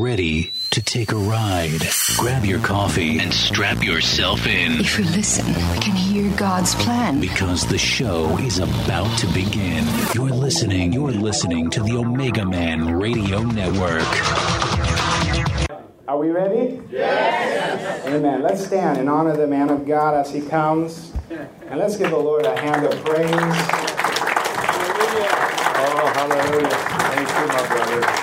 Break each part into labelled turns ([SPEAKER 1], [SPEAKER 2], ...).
[SPEAKER 1] ready to take a ride. Grab your coffee and strap yourself in.
[SPEAKER 2] If you listen, we can hear God's plan.
[SPEAKER 1] Because the show is about to begin. You're listening, you're listening to the Omegaman Radio Network.
[SPEAKER 3] Are we ready? Yes. Amen. Let's stand and honor the man of God as he comes. And let's give the Lord a hand of praise. Oh, hallelujah. Thank you, my brother.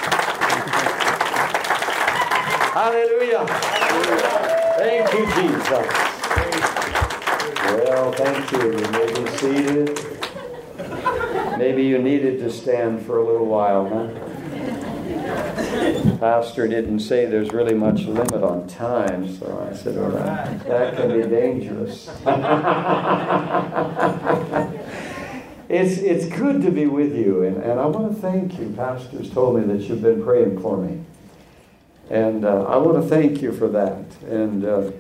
[SPEAKER 3] Hallelujah. Thank you, Jesus. Well, thank you. You may be seated. Maybe you needed to stand for a little while, huh? Pastor didn't say there's really much limit on time, so I said, well, that, that can be dangerous. it's, it's good to be with you, and, and I want to thank you. Pastors told me that you've been praying for me. And uh, I want to thank you for that. And uh,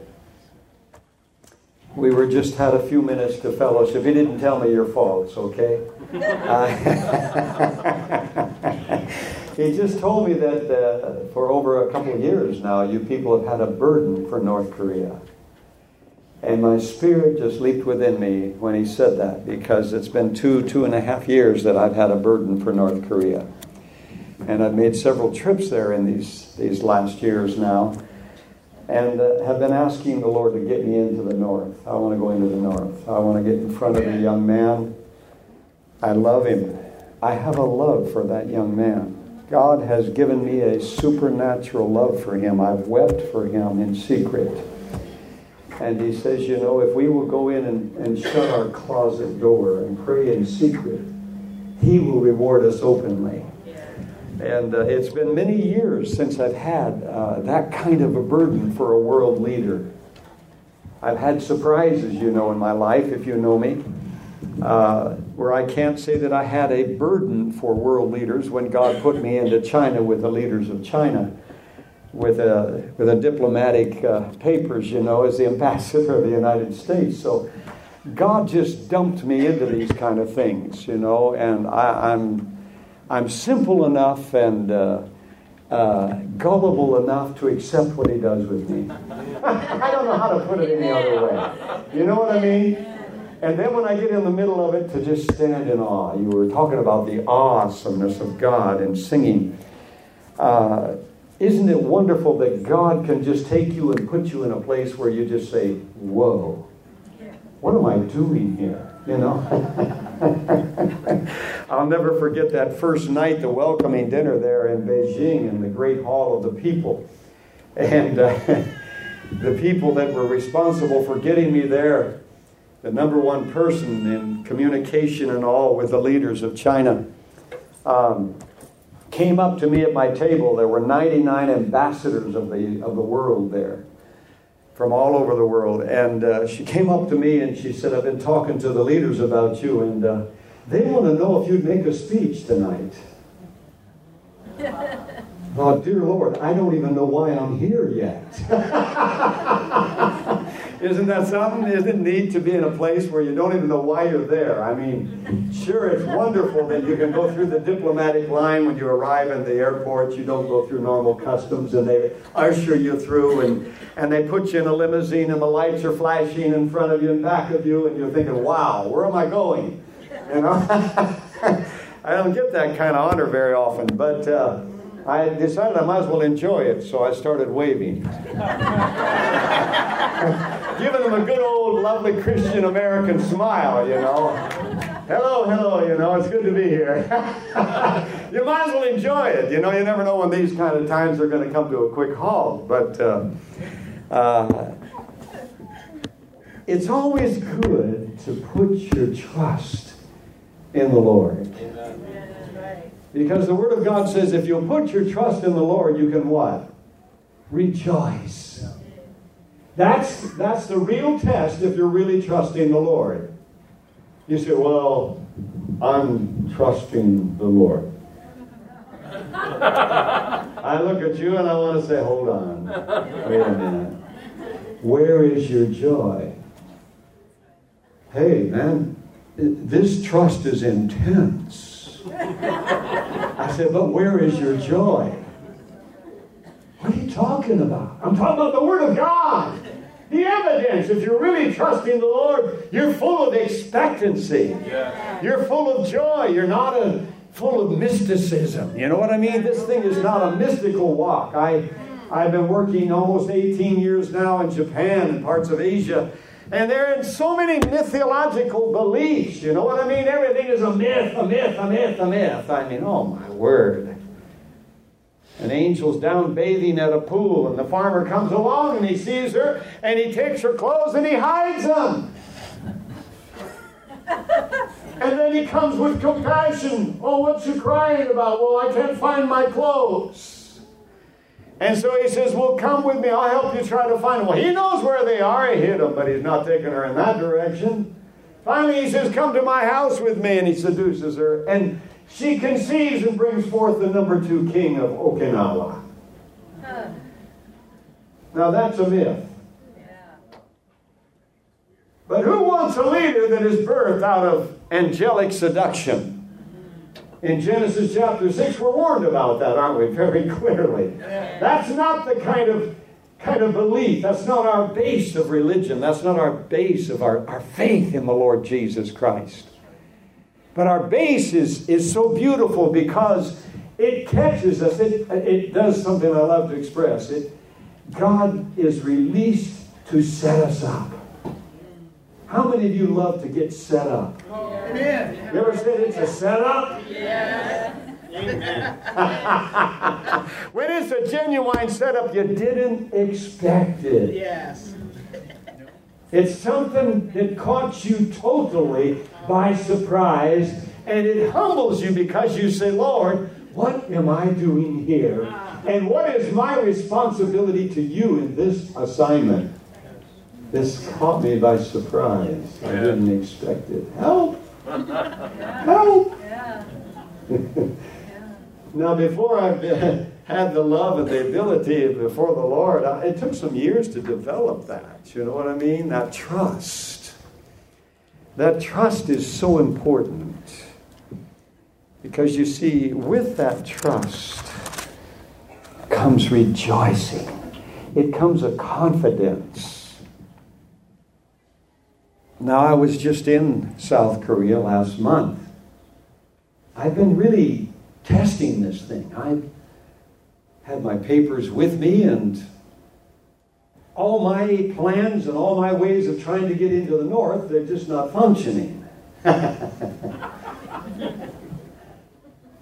[SPEAKER 3] we were just had a few minutes to fellowship. He didn't tell me your faults, okay? Uh, he just told me that uh, for over a couple of years now, you people have had a burden for North Korea. And my spirit just leaped within me when he said that because it's been two, two and a half years that I've had a burden for North Korea. And I've made several trips there in these, these last years now and uh, have been asking the Lord to get me into the north. I want to go into the north. I want to get in front of a young man. I love him. I have a love for that young man. God has given me a supernatural love for him. I've wept for him in secret. And he says, you know, if we will go in and, and shut our closet door and pray in secret, he will reward us openly. And uh, it's been many years since I've had uh, that kind of a burden for a world leader. I've had surprises, you know, in my life, if you know me, uh, where I can't say that I had a burden for world leaders when God put me into China with the leaders of China, with a, with a diplomatic uh, papers, you know, as the ambassador of the United States. So God just dumped me into these kind of things, you know, and I, I'm I'm simple enough and uh, uh, gullible enough to accept what he does with me. I don't know how to put it any other way. You know what I mean? And then when I get in the middle of it, to just stand in awe. You were talking about the awesomeness of God and singing. Uh, isn't it wonderful that God can just take you and put you in a place where you just say, Whoa, what am I doing here? You know? I'll never forget that first night, the welcoming dinner there in Beijing in the Great Hall of the People. And uh, the people that were responsible for getting me there, the number one person in communication and all with the leaders of China, um, came up to me at my table. There were 99 ambassadors of the, of the world there from all over the world. And uh, she came up to me and she said, I've been talking to the leaders about you, and uh, they want to know if you'd make a speech tonight. oh, dear Lord, I don't even know why I'm here yet. Isn't that something? Isn't it neat to be in a place where you don't even know why you're there? I mean, sure, it's wonderful that you can go through the diplomatic line when you arrive in the airport. You don't go through normal customs and they usher you through and, and they put you in a limousine and the lights are flashing in front of you and back of you and you're thinking, wow, where am I going? You know? I don't get that kind of honor very often, but. Uh, I decided I might as well enjoy it, so I started waving. Giving them a good old, lovely Christian American smile, you know. Hello, hello, you know, it's good to be here. you might as well enjoy it. You know, you never know when these kind of times are going to come to a quick halt. But uh, uh, it's always good to put your trust in the Lord. Because the Word of God says if you'll put your trust in the Lord, you can what? Rejoice. That's, that's the real test if you're really trusting the Lord. You say, well, I'm trusting the Lord. I look at you and I want to say, hold on. Wait a minute. Where is your joy? Hey, man, this trust is intense. I said, but where is your joy? What are you talking about? I'm talking about the Word of God. The evidence, if you're really trusting the Lord, you're full of expectancy. You're full of joy. You're not a, full of mysticism. You know what I mean? This thing is not a mystical walk. I, I've been working almost 18 years now in Japan and parts of Asia. And there are so many mythological beliefs. You know what I mean? Everything is a myth, a myth, a myth, a myth. I mean, oh my word. An angel's down bathing at a pool, and the farmer comes along and he sees her, and he takes her clothes and he hides them. and then he comes with compassion. Oh, what you crying about? Well, I can't find my clothes. And so he says, Well, come with me. I'll help you try to find them. Well, he knows where they are. He hid them, but he's not taking her in that direction. Finally, he says, Come to my house with me. And he seduces her. And she conceives and brings forth the number two king of Okinawa. Now that's a myth. But who wants a leader that is birthed out of angelic seduction? In Genesis chapter 6, we're warned about that, aren't we? Very clearly. That's not the kind of kind of belief. That's not our base of religion. That's not our base of our, our faith in the Lord Jesus Christ. But our base is, is so beautiful because it catches us. It, it does something I love to express. It, God is released to set us up. How many of you love to get set up? Amen. You ever said it's a setup? Yeah. when it's a genuine setup, you didn't expect it. Yes. It's something that caught you totally by surprise, and it humbles you because you say, Lord, what am I doing here? Ah. And what is my responsibility to you in this assignment? This caught me by surprise. I didn't expect it. Help! Help! now, before I had the love and the ability before the Lord, it took some years to develop that. You know what I mean? That trust. That trust is so important because you see, with that trust comes rejoicing, it comes a confidence. Now, I was just in South Korea last month. I've been really testing this thing. I've had my papers with me and all my plans and all my ways of trying to get into the north, they're just not functioning.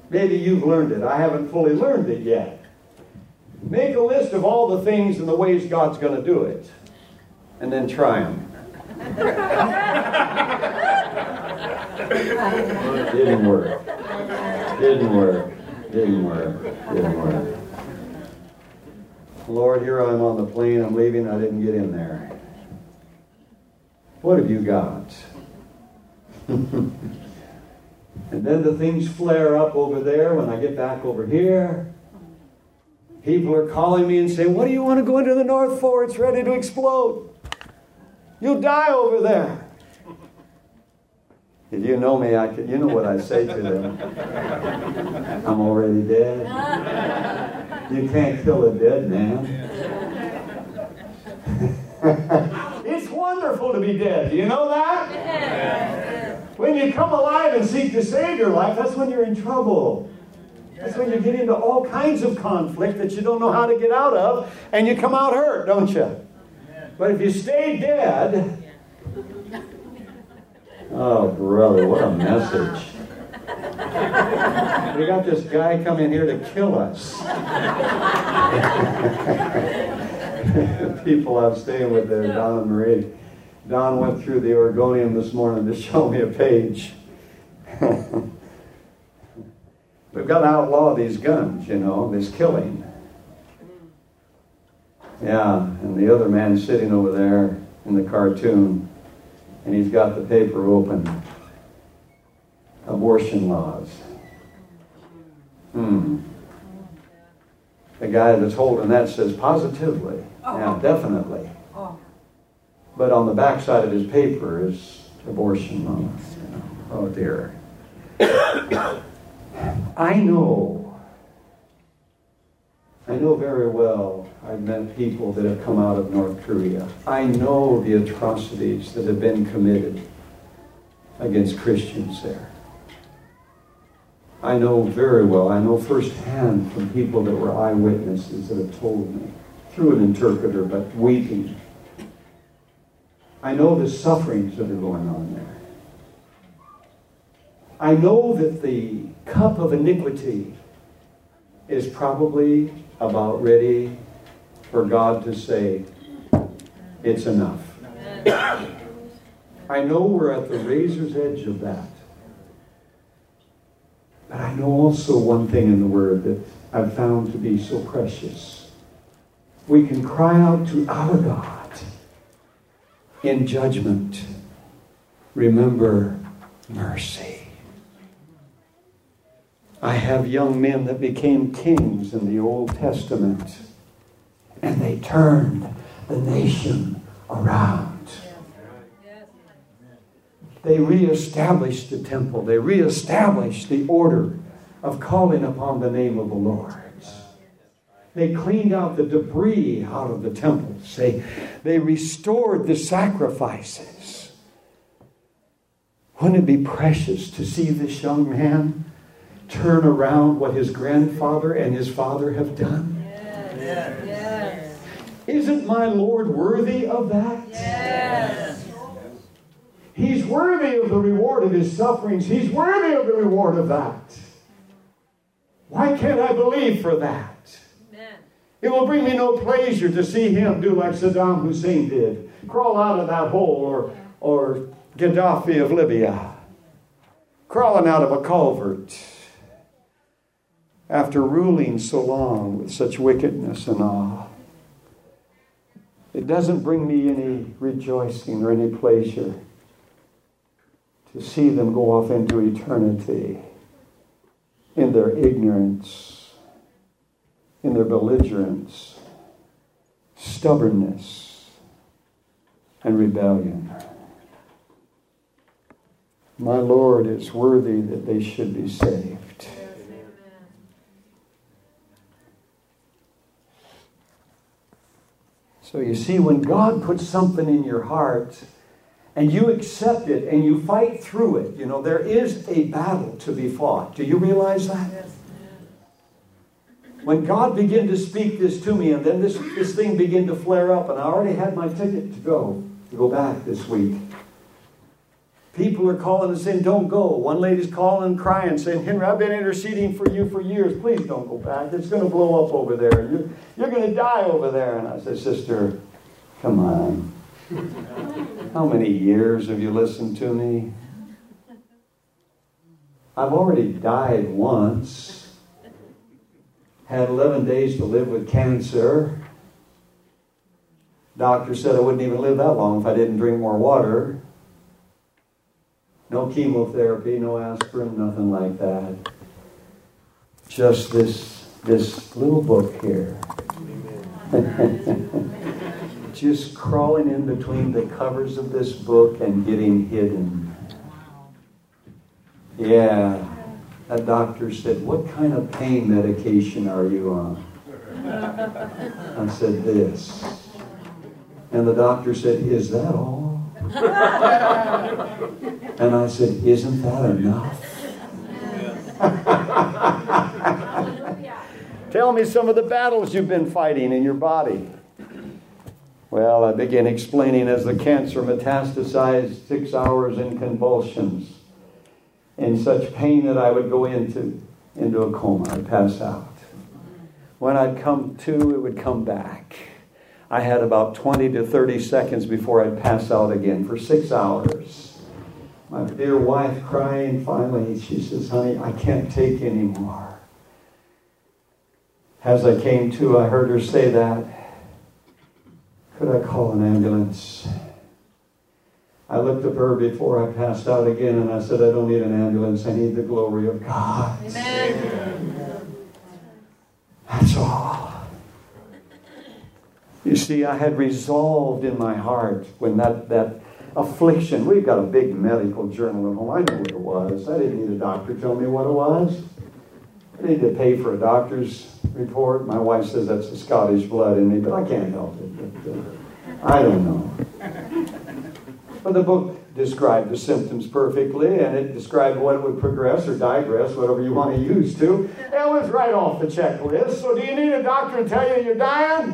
[SPEAKER 3] Maybe you've learned it. I haven't fully learned it yet. Make a list of all the things and the ways God's going to do it, and then try them. Didn't work. Didn't work. Didn't work. Didn't work. Lord, here I'm on the plane, I'm leaving, I didn't get in there. What have you got? and then the things flare up over there when I get back over here. People are calling me and saying, What do you want to go into the north for? It's ready to explode. You'll die over there. If you know me, I can, you know what I say to them. I'm already dead. You can't kill a dead man. it's wonderful to be dead. Do you know that? When you come alive and seek to save your life, that's when you're in trouble. That's when you get into all kinds of conflict that you don't know how to get out of, and you come out hurt, don't you? But if you stay dead, Oh, brother, what a message. We got this guy coming here to kill us. People I'm staying with there, Don and Marie. Don went through the Oregonian this morning to show me a page. We've got to outlaw these guns, you know, this killing. Yeah, and the other man sitting over there in the cartoon and he's got the paper open. Abortion laws. Hmm. The guy that's holding that says positively. Oh. Yeah, definitely. Oh. But on the back side of his paper is abortion laws. Oh dear. I know I know very well I've met people that have come out of North Korea. I know the atrocities that have been committed against Christians there. I know very well, I know firsthand from people that were eyewitnesses that have told me, through an interpreter, but weeping. I know the sufferings that are going on there. I know that the cup of iniquity is probably about ready for God to say, it's enough. I know we're at the razor's edge of that. But I know also one thing in the Word that I've found to be so precious. We can cry out to our God in judgment. Remember mercy. I have young men that became kings in the Old Testament, and they turned the nation around. They reestablished the temple, they reestablished the order of calling upon the name of the Lord. They cleaned out the debris out of the temples. They, they restored the sacrifices. Wouldn't it be precious to see this young man turn around what his grandfather and his father have done? Yes. Yes. Isn't my Lord worthy of that? Yes. He's worthy of the reward of his sufferings. He's worthy of the reward of that. Why can't I believe for that? Amen. It will bring me no pleasure to see him do like Saddam Hussein did crawl out of that hole, or, or Gaddafi of Libya crawling out of a culvert after ruling so long with such wickedness and all. It doesn't bring me any rejoicing or any pleasure to see them go off into eternity in their ignorance, in their belligerence, stubbornness, and rebellion. My Lord it's worthy that they should be saved. So you see, when God puts something in your heart, and you accept it and you fight through it. You know, there is a battle to be fought. Do you realize that? Yes. When God began to speak this to me, and then this, this thing began to flare up, and I already had my ticket to go, to go back this week. People are calling and saying, Don't go. One lady's calling crying, saying, Henry, I've been interceding for you for years. Please don't go back. It's going to blow up over there. You're, you're going to die over there. And I said, Sister, come on. How many years have you listened to me? I've already died once. Had 11 days to live with cancer. Doctor said I wouldn't even live that long if I didn't drink more water. No chemotherapy, no aspirin, nothing like that. Just this this little book here. just crawling in between the covers of this book and getting hidden. Yeah. That doctor said, What kind of pain medication are you on? I said, This. And the doctor said, Is that all? and I said, Isn't that enough? Tell me some of the battles you've been fighting in your body. Well, I began explaining as the cancer metastasized, six hours in convulsions, in such pain that I would go into, into a coma. I'd pass out. When I'd come to, it would come back. I had about 20 to 30 seconds before I'd pass out again for six hours. My dear wife crying, finally, she says, Honey, I can't take anymore. As I came to, I heard her say that. Could I call an ambulance? I looked at her before I passed out again and I said, I don't need an ambulance. I need the glory of God. Amen. That's all. You see, I had resolved in my heart when that, that affliction, we've got a big medical journal at home. I know what it was. I didn't need a doctor to tell me what it was. I need to pay for a doctor's report. My wife says that's the Scottish blood in me, but I can't help it. But, uh, I don't know. But the book described the symptoms perfectly, and it described what would progress or digress, whatever you want to use to. It was right off the checklist. So, do you need a doctor to tell you you're dying?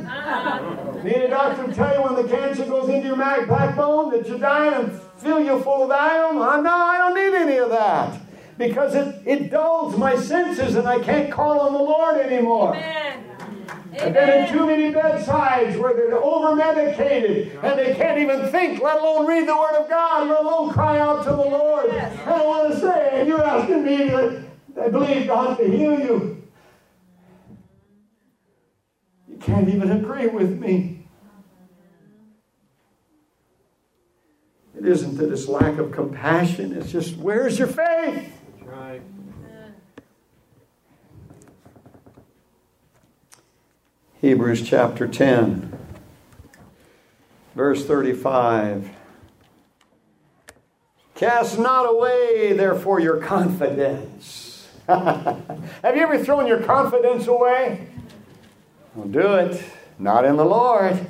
[SPEAKER 3] Need a doctor to tell you when the cancer goes into your backbone that you're dying and fill you full of iron? Uh, no, I don't need any of that because it, it dulls my senses and I can't call on the Lord anymore. Amen. I've been in too many bedsides where they're over medicated and they can't even think, let alone read the Word of God, let alone cry out to the Lord. I don't want to say, and you're asking me to I believe God to heal you. You can't even agree with me. It isn't that it's lack of compassion, it's just where's your faith? That's right. Hebrews chapter 10, verse 35. Cast not away, therefore, your confidence. Have you ever thrown your confidence away? Don't do it. Not in the Lord,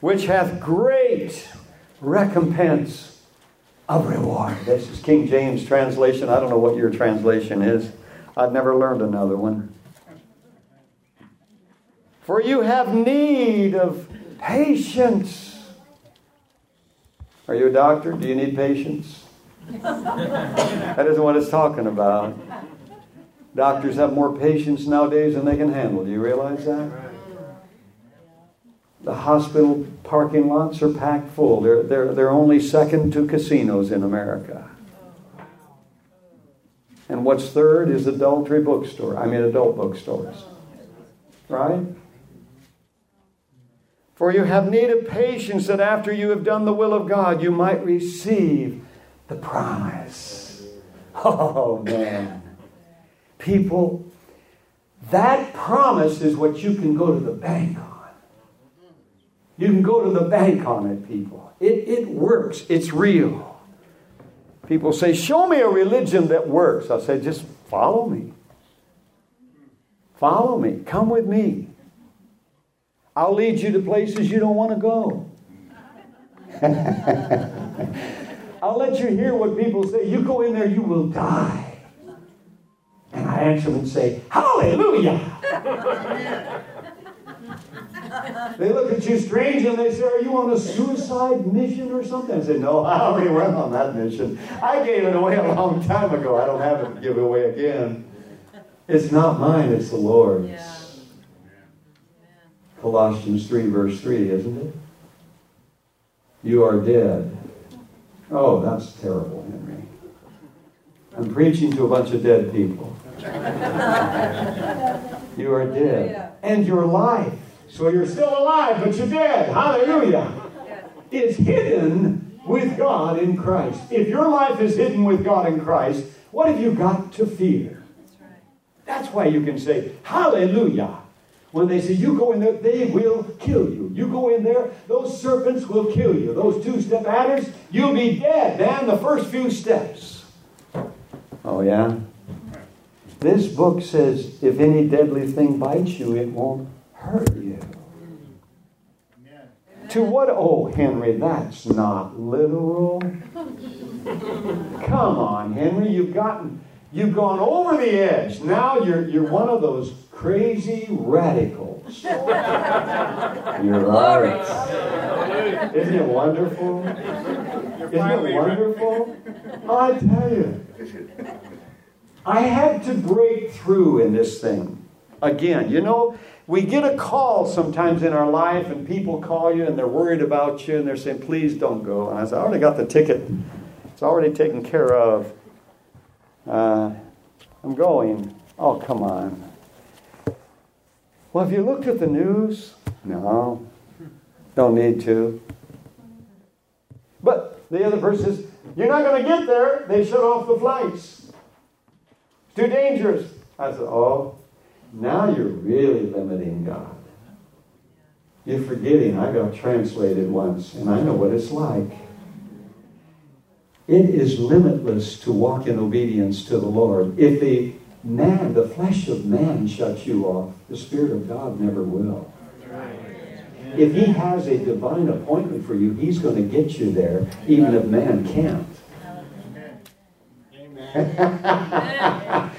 [SPEAKER 3] which hath great recompense of reward. This is King James translation. I don't know what your translation is. I've never learned another one. For you have need of patience. Are you a doctor? Do you need patience? that isn't what it's talking about. Doctors have more patience nowadays than they can handle. Do you realize that? The hospital parking lots are packed full. They're, they're, they're only second to casinos in America. And what's third is adultery bookstore. I mean, adult bookstores. Right? For you have need of patience that after you have done the will of God, you might receive the promise. Oh, man. People, that promise is what you can go to the bank on. You can go to the bank on it, people. It, it works, it's real. People say, Show me a religion that works. I say, Just follow me. Follow me. Come with me. I'll lead you to places you don't want to go. I'll let you hear what people say. You go in there, you will die. And I answer them and say, Hallelujah. they look at you strange and they say, Are you on a suicide mission or something? I say, No, I already went on that mission. I gave it away a long time ago. I don't have it to give it away again. It's not mine, it's the Lord's. Yeah. Colossians 3, verse 3, isn't it? You are dead. Oh, that's terrible, Henry. I'm preaching to a bunch of dead people. you are dead. And your life. So you're still alive, but you're dead. Hallelujah. Is hidden with God in Christ. If your life is hidden with God in Christ, what have you got to fear? That's why you can say, Hallelujah. When they say, you go in there, they will kill you. You go in there, those serpents will kill you. Those two step adders, you'll be dead, man, the first few steps. Oh, yeah? This book says, if any deadly thing bites you, it won't hurt you. To what? Oh, Henry, that's not literal. Come on, Henry, you've gotten, you've gone over the edge. Now you're, you're one of those crazy radicals. You're right. Isn't it wonderful? Isn't it wonderful? I tell you, I had to break through in this thing. Again, you know, we get a call sometimes in our life, and people call you and they're worried about you and they're saying, please don't go. And I said, I already got the ticket, it's already taken care of. Uh, I'm going. Oh, come on. Well, have you looked at the news? No. Don't need to. But the other person says, You're not going to get there. They shut off the flights. It's too dangerous. I said, Oh, now you're really limiting God. You're forgetting I got translated once, and I know what it's like. It is limitless to walk in obedience to the Lord. If the man, the flesh of man shuts you off. The Spirit of God never will. If He has a divine appointment for you, He's going to get you there, even if man can't. Amen.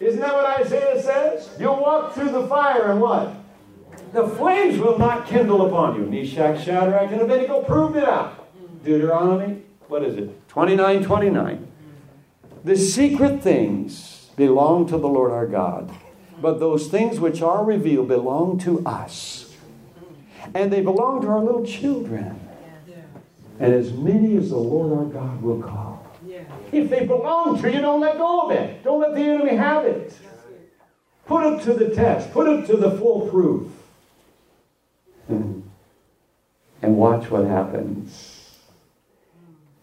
[SPEAKER 3] Isn't that what Isaiah says? You'll walk through the fire and what? The flames will not kindle upon you. Meshach, Shadrach, and Abednego proved it out. Deuteronomy, what is it? 29 29. The secret things belong to the Lord our God, but those things which are revealed belong to us. And they belong to our little children. And as many as the Lord our God will call. If they belong to you, don't let go of it. Don't let the enemy have it. Put it to the test. Put it to the full proof. And watch what happens.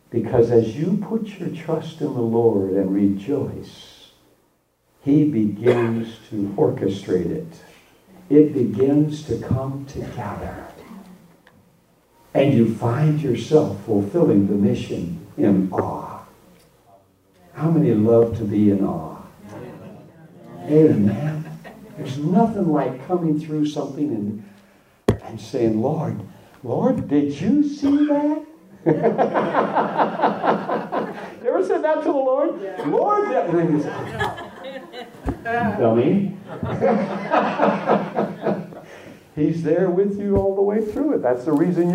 [SPEAKER 3] Because as you put your trust in the Lord and rejoice, He begins to orchestrate it. It begins to come together. And you find yourself fulfilling the mission in awe. How many love to be in awe? Amen. There's nothing like coming through something and, and saying, Lord, Lord, did you see that? you ever said that to the Lord? Yeah. Lord, that and dummy. He's there with you all the way through it. That's the reason you